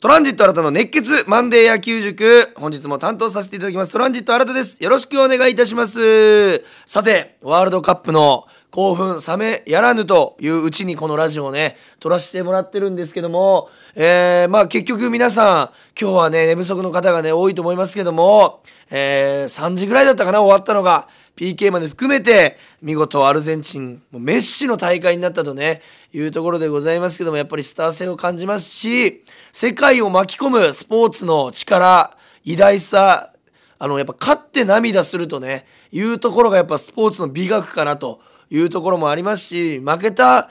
トランジット新たの熱血マンデー野球塾。本日も担当させていただきます。トランジット新たです。よろしくお願いいたします。さてワールドカップの興奮冷めやらぬといううちにこのラジオをね撮らせてもらってるんですけどもえー、まあ結局皆さん今日はね寝不足の方がね多いと思いますけどもえー、3時ぐらいだったかな終わったのが PK まで含めて見事アルゼンチンもうメッシの大会になったとねいうところでございますけどもやっぱりスター性を感じますし世界を巻き込むスポーツの力偉大さあのやっぱ勝って涙するとねいうところがやっぱスポーツの美学かなというところもありますし負けた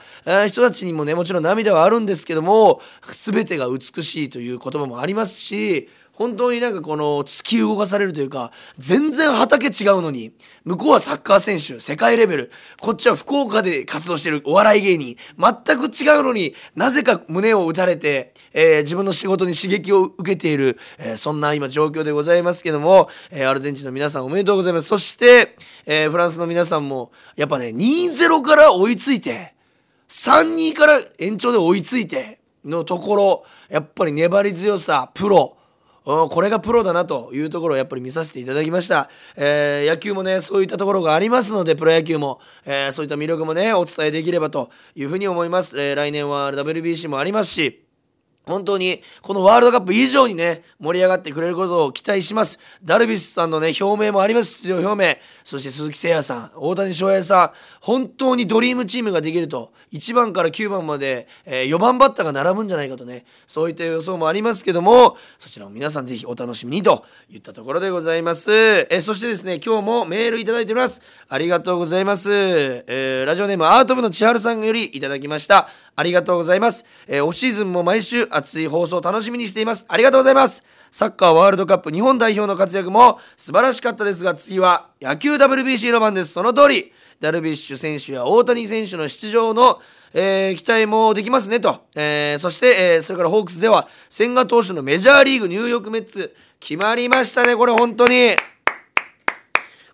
人たちにもねもちろん涙はあるんですけども全てが美しいという言葉もありますし本当になんかこの突き動かされるというか全然畑違うのに向こうはサッカー選手世界レベルこっちは福岡で活動してるお笑い芸人全く違うのになぜか胸を打たれて、えー、自分の仕事に刺激を受けている、えー、そんな今状況でございますけども、えー、アルゼンチンの皆さんおめでとうございます。そして、えフランスの皆さんもやっぱね2-0から追いついて3-2から延長で追いついてのところやっぱり粘り強さプロこれがプロだなというところをやっぱり見させていただきました、えー、野球もねそういったところがありますのでプロ野球も、えー、そういった魅力もねお伝えできればというふうに思います、えー、来年は WBC もありますし本当にこのワールドカップ以上にね盛り上がってくれることを期待します。ダルビッシュさんのね表明もあります。出場表明。そして鈴木誠也さん大谷翔平さん。本当にドリームチームができると。1番から9番まで、えー、4番バッターが並ぶんじゃないかとね。そういった予想もありますけども。そちらも皆さんぜひお楽しみにといったところでございます、え、そしてですね今日もメールいただいております。ありがとうございます、えー、ラジオネームアート部の千春さんよりいただきました。ありがとうございます、えー、オフシーズンも毎週熱い放送楽しみにしています。ありがとうございます。サッカーワールドカップ日本代表の活躍も素晴らしかったですが次は野球 WBC の番です。その通りダルビッシュ選手や大谷選手の出場の、えー、期待もできますねと、えー、そして、え、それからホークスでは千賀投手のメジャーリーグニューヨークメッツ決まりましたねこれ本当に。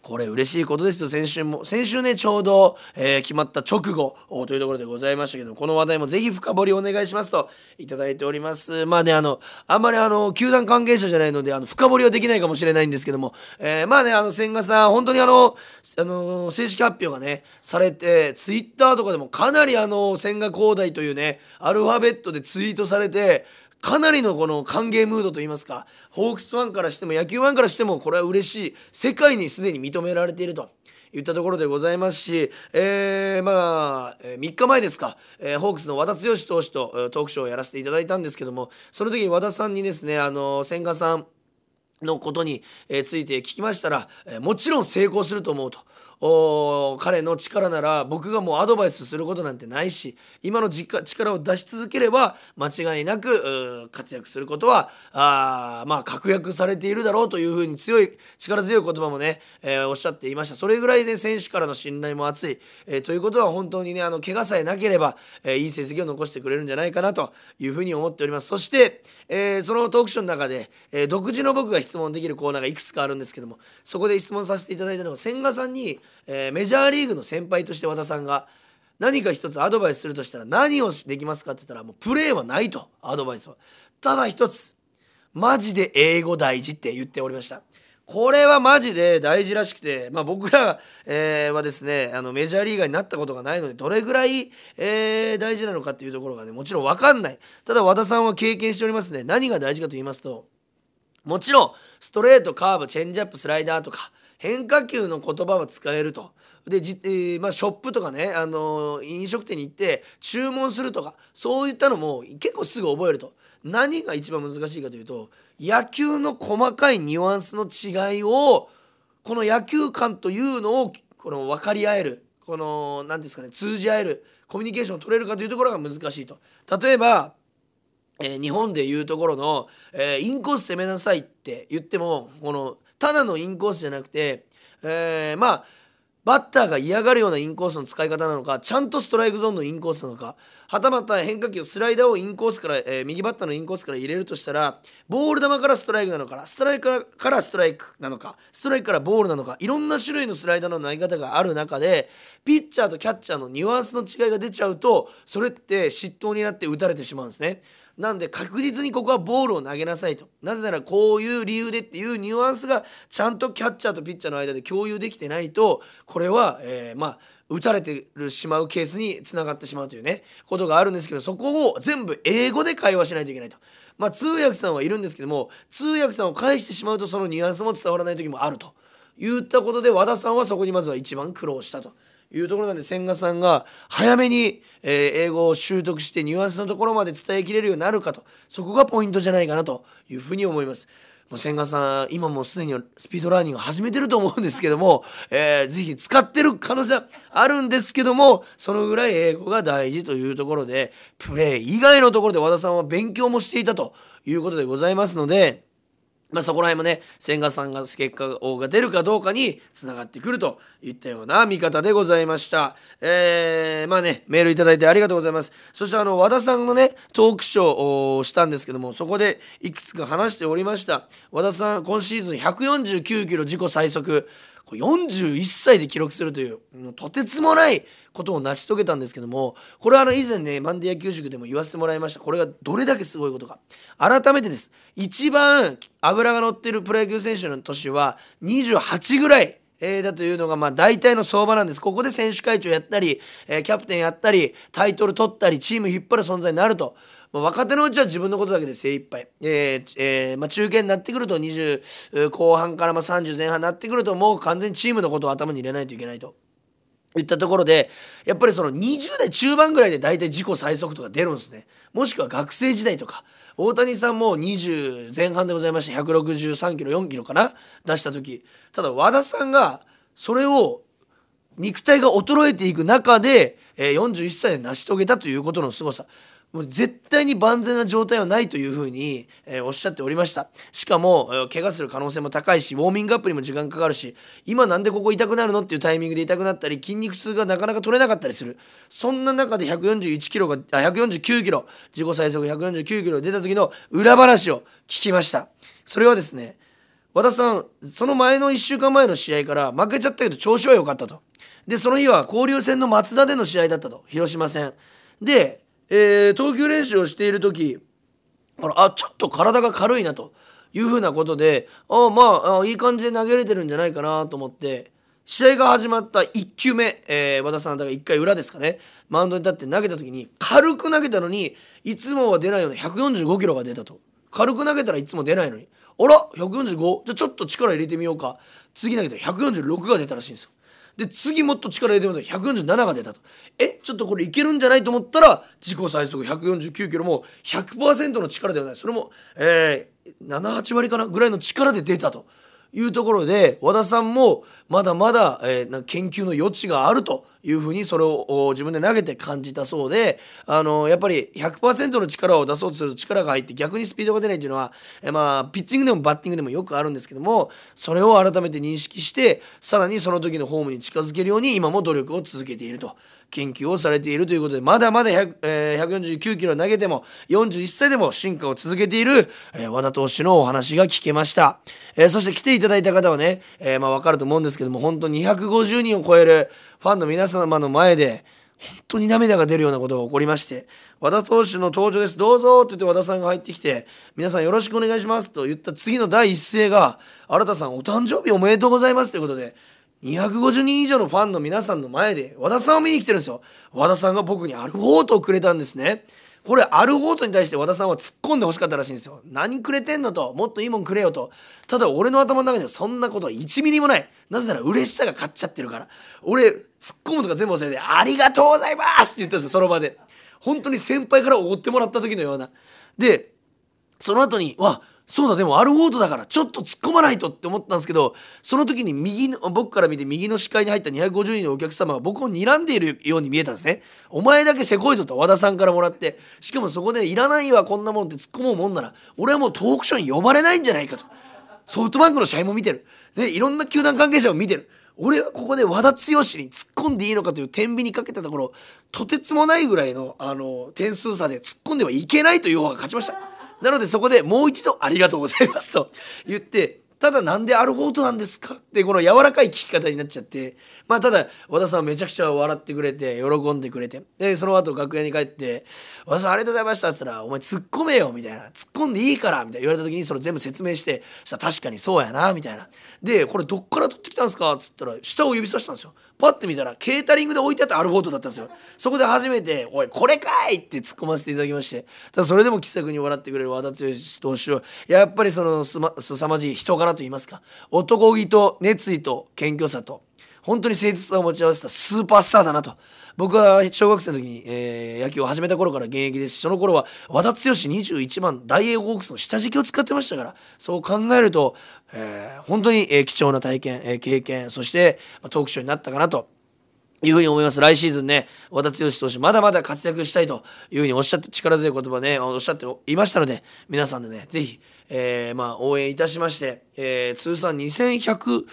これ嬉しいことですよ。先週も先週ねちょうど、えー、決まった直後というところでございましたけどこの話題もぜひ深掘りお願いしますといただいております。まあねあのあんまりあの球団関係者じゃないのであの深掘りはできないかもしれないんですけども、えー、まあねあの千賀さん本当にあのあの正式発表がねされてツイッターとかでもかなりあの千賀滉大というねアルファベットでツイートされてかなりのこの歓迎ムードといいますかホークスファンからしても野球ファンからしてもこれは嬉しい世界にすでに認められていると。いったところでございますし、えー、まあ、え3日前ですか、えー、ホークスの和田剛投手とトークショーをやらせていただいたんですけどもその時に和田さんにですねあの千賀さんのことについて聞きましたらもちろん成功すると思うと。彼の力なら僕がもうアドバイスすることなんてないし今の力を出し続ければ間違いなく活躍することはあまあ確約されているだろうというふうに強い力強い言葉もね、えー、おっしゃっていました。それぐらいで選手からの信頼も厚い、えー、ということは本当にねあの怪我さえなければ、えー、いい成績を残してくれるんじゃないかなというふうに思っております。そして、えー、そのトークショーの中で、えー、独自の僕が質問できるコーナーがいくつかあるんですけどもそこで質問させていただいたのは千賀さんにえー、メジャーリーグの先輩として和田さんが何か一つアドバイスするとしたら何をできますかって言ったらもうプレーはないとアドバイスは。ただ一つマジで英語大事って言っておりました。これはマジで大事らしくて、まあ、僕ら、えー、はですねあのメジャーリーガーになったことがないのでどれぐらい、えー、大事なのかっていうところがねもちろん分かんない。ただ和田さんは経験しておりますね。何が大事かと言いますともちろんストレートカーブチェンジアップスライダーとか変化球の言葉は使えると。でじ、えー、まあ、ショップとかね、あのー、飲食店に行って注文するとかそういったのも結構すぐ覚えると何が一番難しいかというと野球の細かいニュアンスの違いをこの野球観というのをこの分かり合えるこの何ですかね通じ合えるコミュニケーションを取れるかというところが難しいと。例えばえー、日本でいうところの、えー、インコース攻めなさいって言ってもこのただのインコースじゃなくて、えー、まあバッターが嫌がるようなインコースの使い方なのかちゃんとストライクゾーンのインコースなのかはたまた変化球スライダーをインコースから、えー、右バッターのインコースから入れるとしたらボール球からストライクなのかストライクからストライクなのかストライクからボールなのかいろんな種類のスライダーの投げ方がある中でピッチャーとキャッチャーのニュアンスの違いが出ちゃうとそれって失投になって打たれてしまうんですね。なんで確実にここはボールを投げなさいとなぜならこういう理由でっていうニュアンスがちゃんとキャッチャーとピッチャーの間で共有できてないとこれは、えー、まあ打たれてしまうケースにつながってしまうというねことがあるんですけどそこを全部英語で会話しないといけないと。まあ通訳さんはいるんですけども通訳さんを返してしまうとそのニュアンスも伝わらない時もあると言ったことで和田さんはそこにまずは一番苦労したと。いうところなんで千賀さんが早めに、えー、英語を習得してニュアンスのところまで伝えきれるようになるかとそこがポイントじゃないかなというふうに思います。もう千賀さん今もうすでにスピードラーニング始めてると思うんですけども、えー、ぜひ使ってる可能性あるんですけどもそのぐらい英語が大事というところでプレー以外のところで和田さんは勉強もしていたということでございますので。まあ、そこら辺もね千賀さんが結果が出るかどうかにつながってくるといったような見方でございました。えー、まあねメールいただいてありがとうございます。そしてあの和田さんのねトークショーをしたんですけどもそこでいくつか話しておりました。和田さん今シーズン149キロ自己最速。41歳で記録するというとてつもないことを成し遂げたんですけどもこれはあの以前ねマンディア球塾でも言わせてもらいましたこれがどれだけすごいことか改めてです一番脂が乗ってるプロ野球選手の年は28ぐらいえー、だというのがまあ大体の相場なんです。ここで選手会長やったり、えー、キャプテンやったり、タイトル取ったり、チーム引っ張る存在になると。まあ、若手のうちは自分のことだけで精一杯。えーえーまあ、中堅になってくると20後半からまあ30前半になってくるともう完全にチームのことを頭に入れないといけないと。いったところでやっぱりその20代中盤ぐらいで大体自己最速とか出るんですね。もしくは学生時代とか。大谷さんも20前半でございまして163キロ4キロかな？出した時。ただ和田さんがそれを肉体が衰えていく中で、えー、41歳で成し遂げたということの凄さ。もう絶対に万全な状態はないというふうに、えー、おっしゃっておりました。しかも、えー、怪我する可能性も高いしウォーミングアップにも時間かかるし今なんでここ痛くなるのっていうタイミングで痛くなったり筋肉痛がなかなか取れなかったりする。そんな中で141キロがあ149キロ自己最速149キロ出た時の裏話を聞きました。それはですね和田さんその前の1週間前の試合から負けちゃったけど調子は良かったと。でその日は交流戦の松田での試合だったと。広島戦。でえー、投球練習をしている時あちょっと体が軽いなというふうなことであまあいい感じで投げれてるんじゃないかなと思って試合が始まった1球目、えー、和田さんだから1回裏ですかね。マウンドに立って投げた時に軽く投げたのにいつもは出ないような145キロが出たと。軽く投げたらいつも出ないのに。あら145じゃあちょっと力入れてみようか。次投げたら146が出たらしいんですよ。で次もっと力入れてみたら147が出たと。えちょっとこれいけるんじゃないと思ったら自己最速149キロも100%の力ではない。それも、えー、78割かなぐらいの力で出たと。いうところで和田さんもまだまだ、えー、研究の余地があると。いうふうにそれを自分で投げて感じたそうであのやっぱり100%の力を出そうとすると力が入って逆にスピードが出ないというのは、えー、まあピッチングでもバッティングでもよくあるんですけどもそれを改めて認識してさらにその時のホームに近づけるように今も努力を続けていると研究をされているということでまだまだ100、えー、149キロ投げても41歳でも進化を続けている、えー、和田投手のお話が聞けました、えー、そして来ていただいた方はね、えー、まあ分かると思うんですけども本当250人を超えるファンの皆様の前で本当に涙が出るようなことが起こりまして和田投手の登場です。どうぞって言って和田さんが入ってきて皆さんよろしくお願いします。と言った次の第一声が新田さんお誕生日おめでとうございますということで250人以上のファンの皆さんの前で和田さんを見に来てるんですよ。和田さんが僕にアルフォートをくれたんですね。これアルフォートに対して和田さんは突っ込んでほしかったらしいんですよ。何くれてんのともっといいもんくれよと。ただ俺の頭の中にはそんなことは1ミリもない。なぜなら嬉しさが勝っちゃってるから。俺突っ込むとか全部忘れて「ありがとうございます!」って言ったんですよその場で。本当に先輩からおごってもらった時のような。でその後にわそうだでもアルフォートだからちょっと突っ込まないとって思ったんですけどその時に右の僕から見て右の視界に入った250人のお客様が僕を睨んでいるように見えたんですね。お前だけせこいぞと和田さんからもらってしかもそこでいらないわこんなもんって突っ込もうもんなら俺はもうトークショーに呼ばれないんじゃないかと。ソフトバンクの試合も見てる。でいろんな球団関係者も見てる。俺はここで和田剛に突っ込んでいいのかという天秤にかけたところとてつもないぐらいのあの点数差で突っ込んではいけないという方が勝ちました。なのでそこでもう一度ありがとうございますと 言ってただなんでアルフォートなんですかってこの柔らかい聞き方になっちゃってまあただ和田さんはめちゃくちゃ笑ってくれて喜んでくれてでその後楽屋に帰って「和田さんありがとうございました」っつったら「お前突っ込めよ」みたいな「突っ込んでいいから」みたいな言われた時にそれ全部説明して「さ確かにそうやな」みたいな。でこれどっから取ってきたんですかっつったら下を指さしたんですよ。パッて見たらケータリングで置いてあったアルフォートだったんですよ。そこで初めて「おいこれかい!」って突っ込ませていただきまして。ただそれでも気さくに笑ってくれる和田剛投手はやっぱりそのすま凄まじい人柄といいますか男気と熱意と謙虚さと。本当に誠実さを持ち合わせたスーパースターだなと僕は小学生の時に、えー、野球を始めた頃から現役ですしその頃は和田剛21番大英ホークスの下敷きを使ってましたからそう考えると、えー、本当に、えー、貴重な体験、えー、経験そして、まあ、トークショーになったかなというふうに思います。来シーズンね、和田剛投手、まだまだ活躍したいというふうにおっしゃって、力強い言葉ね、おっしゃっていましたので、皆さんでね、ぜひ、えー、まあ、応援いたしまして、えー、通算2100、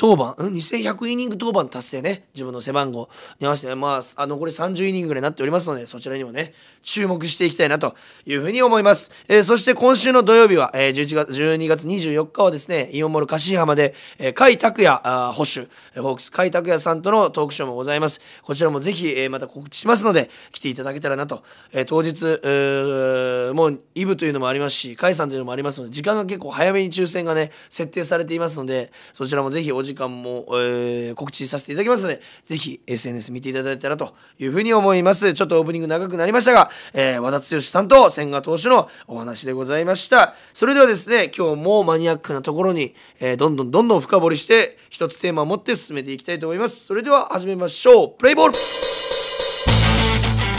登板、うん、2100イニング登板達成ね、自分の背番号に合わせて、まあ、あ残り30イニングぐらいになっておりますので、そちらにもね、注目していきたいなというふうに思います。えー、そして今週の土曜日は、えー、11月、12月24日はですね、イオンモール柏浜で、えー、甲斐拓也あ保守、ホークス甲斐拓也さんとのトークショーもございます。こちらもぜひ、えー、また告知しますので、来ていただけたらなと。えー、当日、えー、もうイブというのもありますし、甲斐さんというのもありますので、時間が結構早めに抽選がね、設定されていますので、そちらもぜひお時間も、えー、告知させていただきますので、ぜひ SNS 見ていただいたらというふうに思います。ちょっとオープニング長くなりましたが、えー、和田剛さんと千賀投手のお話でございました。それではですね、今日もマニアックなところに、えー、どんどんどんどん深掘りして、一つテーマを持って進めていきたいと思います。それでは始めましょう。プレイボール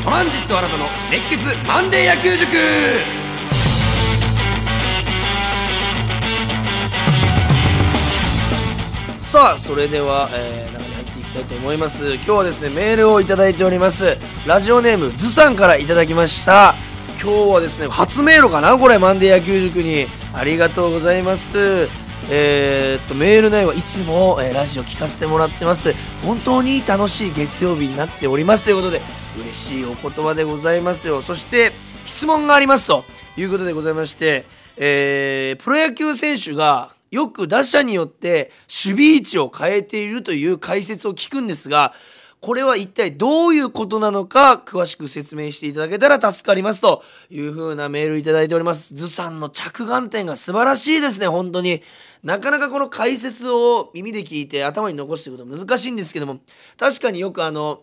トランジット新たの熱血マンデー野球塾さあそれでは、えー、中に入っていきたいと思います。今日はですねメールを頂いております。ラジオネームズさんから頂きました。今日はですね初メールかな？これマンデー野球塾に。ありがとうございます。えー、っとメール内はいつも、えー、ラジオ聞かせてもらってます。本当に楽しい月曜日になっております。ということで嬉しいお言葉でございますよ。そして質問がありますということでございまして、えー、プロ野球選手がよく打者によって守備位置を変えているという解説を聞くんですがこれは一体どういうことなのか詳しく説明していただけたら助かりますという風なメールいただいております。図さんの着眼点が素晴らしいですね、本当に。なかなかこの解説を耳で聞いて頭に残すということは難しいんですけども、確かによくあの、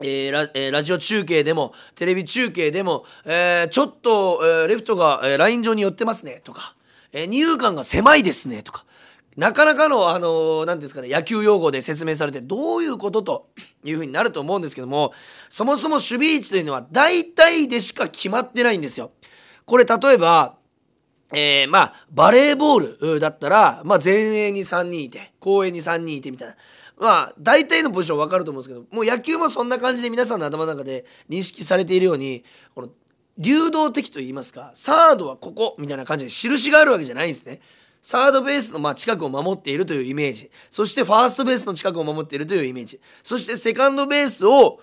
えーラえー、ラジオ中継でもテレビ中継でも、えー、ちょっと、えー、レフトが、えー、ライン上に寄ってますねとか、えー、二遊間が狭いですねとかなかなかの、あの何ですかね、野球用語で説明されて、どういうことというふうになると思うんですけども、そもそも守備位置というのは大体でしか決まってないんですよ。これ例えば、えー、まあ、バレーボールだったら、まあ、前衛に3人いて、後衛に3人いてみたいな。まあ、大体のポジション分かると思うんですけど、もう野球もそんな感じで皆さんの頭の中で認識されているように、この、流動的と言いますか、サードはここみたいな感じで印があるわけじゃないんですね。サードベースのまあ近くを守っているというイメージ。そしてファーストベースの近くを守っているというイメージ。そしてセカンドベースを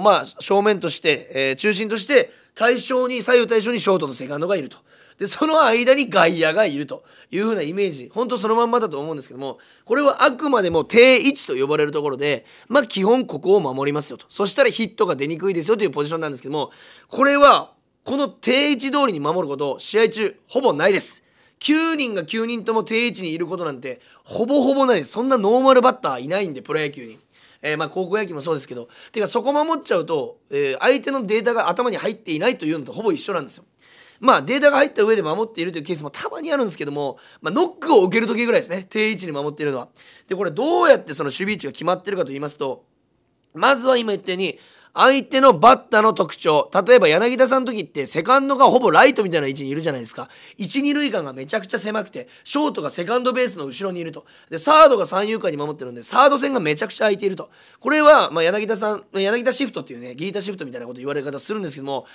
まあ正面として、えー、中心として対象に左右対称にショートとセカンドがいると。でその間に外野がいるという風なイメージ。本当そのまんまだと思うんですけどもこれはあくまでも定位置と呼ばれるところでまあ基本ここを守りますよと。そしたらヒットが出にくいですよというポジションなんですけどもこれはこの定位置通りに守ること試合中ほぼないです。9人が9人とも定位置にいることなんてほぼほぼないですそんなノーマルバッターいないんでプロ野球に。えー、まあ高校野球もそうですけどてかそこ守っちゃうと、えー、相手のデータが頭に入っていないというのとほぼ一緒なんですよ。まあデータが入った上で守っているというケースもたまにあるんですけども、まあ、ノックを受ける時ぐらいですね定位置に守っているのは。でこれどうやってその守備位置が決まってるかと言いますとまずは今言ったように相手のバッターの特徴。例えば柳田さんの時ってセカンドがほぼライトみたいな位置にいるじゃないですか。12塁間がめちゃくちゃ狭くてショートがセカンドベースの後ろにいると。でサードが三遊間に守ってるんでサード線がめちゃくちゃ空いていると。これは、まあ、柳田さん柳田シフトっていうねギータシフトみたいなこと言われ方するんですけども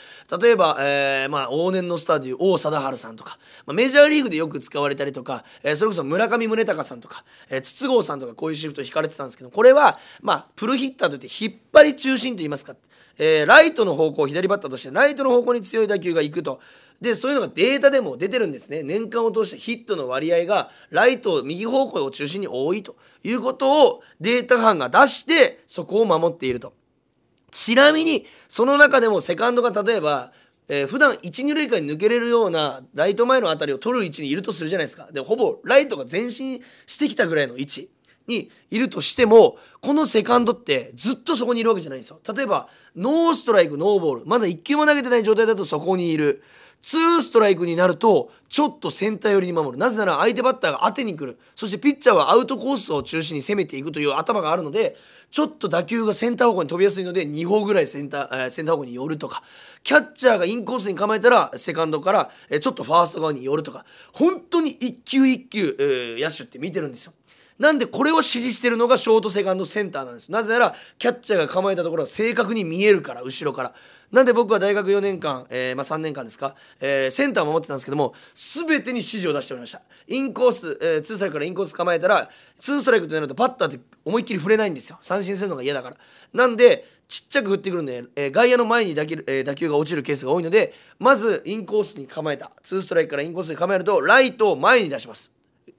例えば、えー、まあ、往年のスターでいう王貞治さんとか、まあ、メジャーリーグでよく使われたりとか、えー、それこそ村上宗隆さんとか、えー、筒香さんとかこういうシフト引かれてたんですけどこれは、まあ、プルヒッターといって引っ張り中心といいますか、えーライトの方向左バッターとしてライトの方向に強い打球が行くと。でそういうのがデータでも出てるんですね。年間を通してヒットの割合がライトを右方向を中心に多いと。いうことをデータ班が出してそこを守っていると。ちなみにその中でもセカンドが例えばえー普段一二塁間に抜けれるようなライト前のあたりを取る位置にいるとするじゃないですか。でほぼライトが前進してきたぐらいの位置。にいるとしてもこのセカンドってずっとそこにいるわけじゃないんですよ。例えばノーストライクノーボール。まだ1球も投げてない状態だとそこにいる。ツーストライクになるとちょっとセンター寄りに守る。なぜなら相手バッターが当てに来る。そしてピッチャーはアウトコースを中心に攻めていくという頭があるのでちょっと打球がセンター方向に飛びやすいので2歩ぐらいセンター、えーセンター方向に寄るとか。キャッチャーがインコースに構えたらセカンドから、えーちょっとファースト側に寄るとか。本当に一球一球、えー野手って見てるんですよ。なんでこれを指示してるのがショートセカンドセンターなんです。なぜならキャッチャーが構えたところは正確に見えるから後ろから。なんで僕は大学4年間、えーまあ、3年間ですか、えーセンターを守ってたんですけども全てに指示を出しておりました。インコース、えー、ツーストライクからインコース構えたらツーストライクとなるとバッターって思いっきり振れないんですよ。三振するのが嫌だから。なんでちっちゃく振ってくるんで、えー外野の前に打球,、えー打球が落ちるケースが多いのでまずインコースに構えた。ツーストライクからインコースに構えるとライトを前に出します。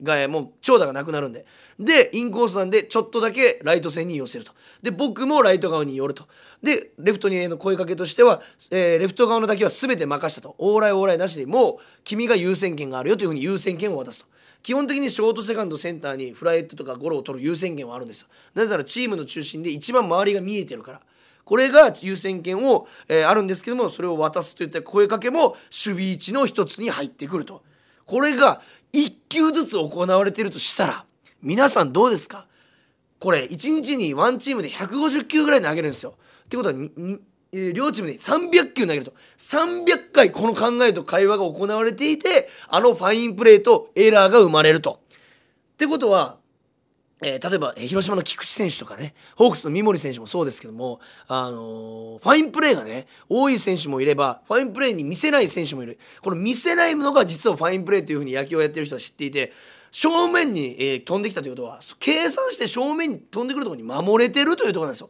がもう長打がなくなるんで。でインコースなんでちょっとだけライト線に寄せると。で僕もライト側に寄ると。でレフトにの声かけとしては、えーレフト側の打球は全て任したと。オーライオーライなしでもう君が優先権があるよというふうに優先権を渡すと。基本的にショートセカンドセンターにフライトとかゴロを取る優先権はあるんですよ。なぜならチームの中心で一番周りが見えてるから。これが優先権を、えーあるんですけどもそれを渡すといった声かけも守備位置の一つに入ってくると。これが1球ずつ行われているとしたら皆さんどうですか？これ1日にワンチームで150球ぐらい投げるんですよ。ってことはえ両チームで300球投げると300回この考えと会話が行われていてあのファインプレーとエラーが生まれると。ってことはえー例えば、えー広島の菊池選手とかねホークスの三森選手もそうですけども、あのーファインプレーがね多い選手もいればファインプレーに見せない選手もいるこの見せないのが実はファインプレーというふうに野球をやってる人は知っていて正面に、え飛んできたということは計算して正面に飛んでくるところに守れてるというところなんですよ。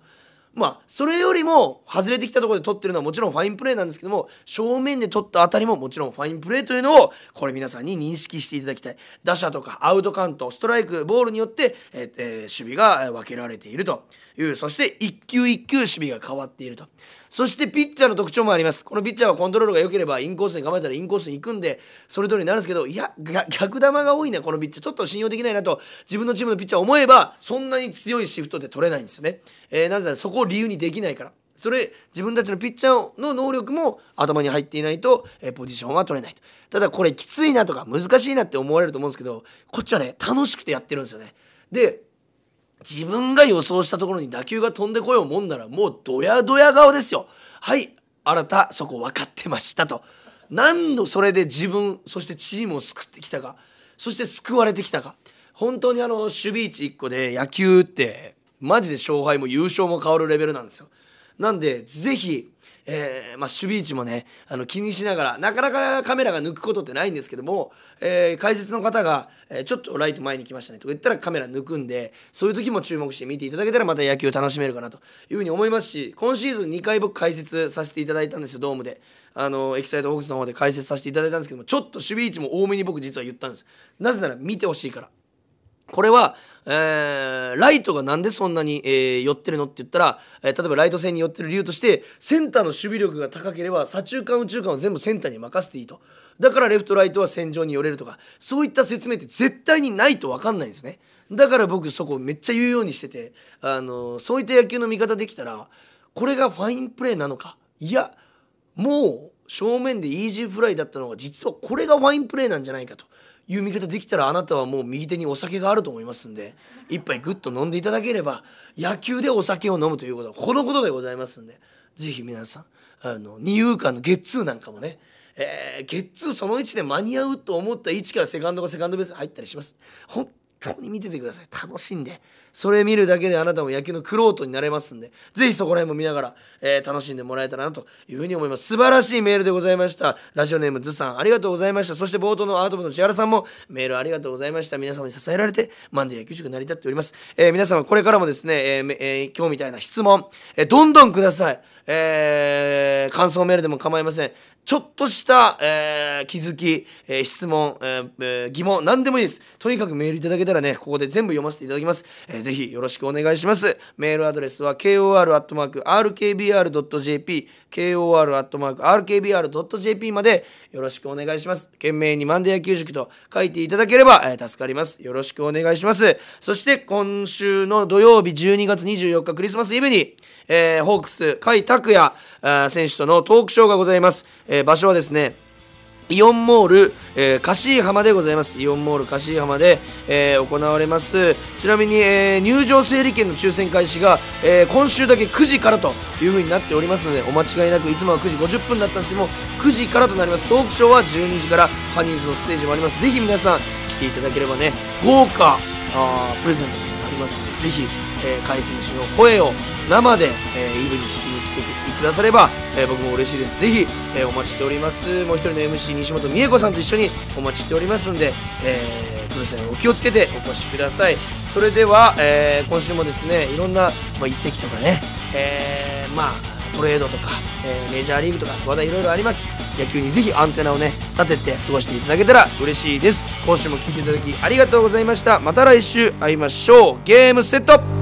まあそれよりも外れてきたところで取ってるのはもちろんファインプレーなんですけども正面で取ったあたりももちろんファインプレーというのをこれ皆さんに認識していただきたい。打者とかアウトカウントストライクボールによって、えーえー守備が分けられているというそして一球一球守備が変わっていると。そしてピッチャーの特徴もあります。このピッチャーはコントロールが良ければインコースに構えたらインコースに行くんでそれ通りになるんですけどいや逆球が多いなこのピッチャー。ちょっと信用できないなと自分のチームのピッチャー思えばそんなに強いシフトで取れないんですよね、えーなぜならそこを理由にできないから。それ自分たちのピッチャーの能力も頭に入っていないと、えーポジションは取れないと。ただこれきついなとか難しいなって思われると思うんですけどこっちはね楽しくてやってるんですよね。で自分が予想したところに打球が飛んでこようもんならもうドヤドヤ顔ですよ。はい新たそこ分かってましたと。何度それで自分そしてチームを救ってきたか。そして救われてきたか。本当にあの守備位置1個で野球ってマジで勝敗も優勝も変わるレベルなんですよ。なんでぜひえーまあ、守備位置もねあの気にしながらなかなかカメラが抜くことってないんですけども、えー解説の方が、えちょっとライト前に来ましたねとか言ったらカメラ抜くんでそういう時も注目して見ていただけたらまた野球楽しめるかなというふうに思いますし今シーズン2回僕解説させていただいたんですよドームで。あのエキサイトホークスの方で解説させていただいたんですけどもちょっと守備位置も多めに僕実は言ったんです。なぜなら見てほしいから。これは、えーライトがなんでそんなに、えー寄ってるのって言ったら、えー例えばライト線に寄ってる理由としてセンターの守備力が高ければ左中間右中間を全部センターに任せていいと。だからレフトライトは線上に寄れるとかそういった説明って絶対にないと分かんないんですね。だから僕そこめっちゃ言うようにしてて、あのそういった野球の見方できたらこれがファインプレーなのか？いやもう正面でイージーフライだったのが実はこれがファインプレーなんじゃないかと。いう見方できたらあなたはもう右手にお酒があると思いますんで一杯グッと飲んでいただければ野球でお酒を飲むということはこのことでございますんでぜひ皆さんあの二遊間のゲッツーなんかもねえーゲッツーその位置で間に合うと思った位置からセカンドがセカンドベース入ったりします。本当に見ててください。楽しんで。それ見るだけであなたも野球の玄人になれますんで。ぜひそこら辺も見ながら、えー、楽しんでもらえたらなというふうに思います。素晴らしいメールでございました。ラジオネームズさんありがとうございました。そして冒頭のアート部の千原さんもメールありがとうございました。皆様に支えられてマンデー野球塾成り立っております、えー、皆様これからもですね、えーえー、今日みたいな質問、え、どんどんください。えー、感想メールでも構いません。ちょっとした、え、気づき、え、質問、え、疑問、何でもいいです。とにかくメールいただけたらね、ここで全部読ませていただきます。えー、ぜひよろしくお願いします。メールアドレスは kor.rkbr.jp、kor.rkbr.jp までよろしくお願いします。懸命にマンデー野球塾と書いていただければ、えー、助かります。よろしくお願いします。そして今週の土曜日12月24日クリスマスイブに、えー、ホークス、甲斐拓也選手とのトークショーがございます。えー、場所はですね、イオンモール、えー、貸浜でございます。イオンモール貸浜で、えー、行われます。ちなみに、えー、入場整理券の抽選開始が、えー、今週だけ9時からという風になっておりますので、お間違いなく、いつもは9時50分だったんですけども、9時からとなります。トークショーは12時からハニーズのステージもあります。ぜひ皆さん来ていただければね、豪華あプレゼントになりますので、ぜひ、えー、海選手の声を生で、えー、イブに聞きに来てくだされば、えー、僕も嬉しいです。ぜひ、えー、お待ちしております。もう一人の MC 西本美恵子さんと一緒にお待ちしておりますんで、えー、ください。お気をつけてお越しください。それでは、えー、今週もですねいろんな、まあ、一石とかね、えー、まあトレードとか、えー、メジャーリーグとか話題いろいろあります。野球にぜひアンテナをね立てて過ごしていただけたら嬉しいです。今週も聴いていただきありがとうございました。また来週会いましょう。ゲームセット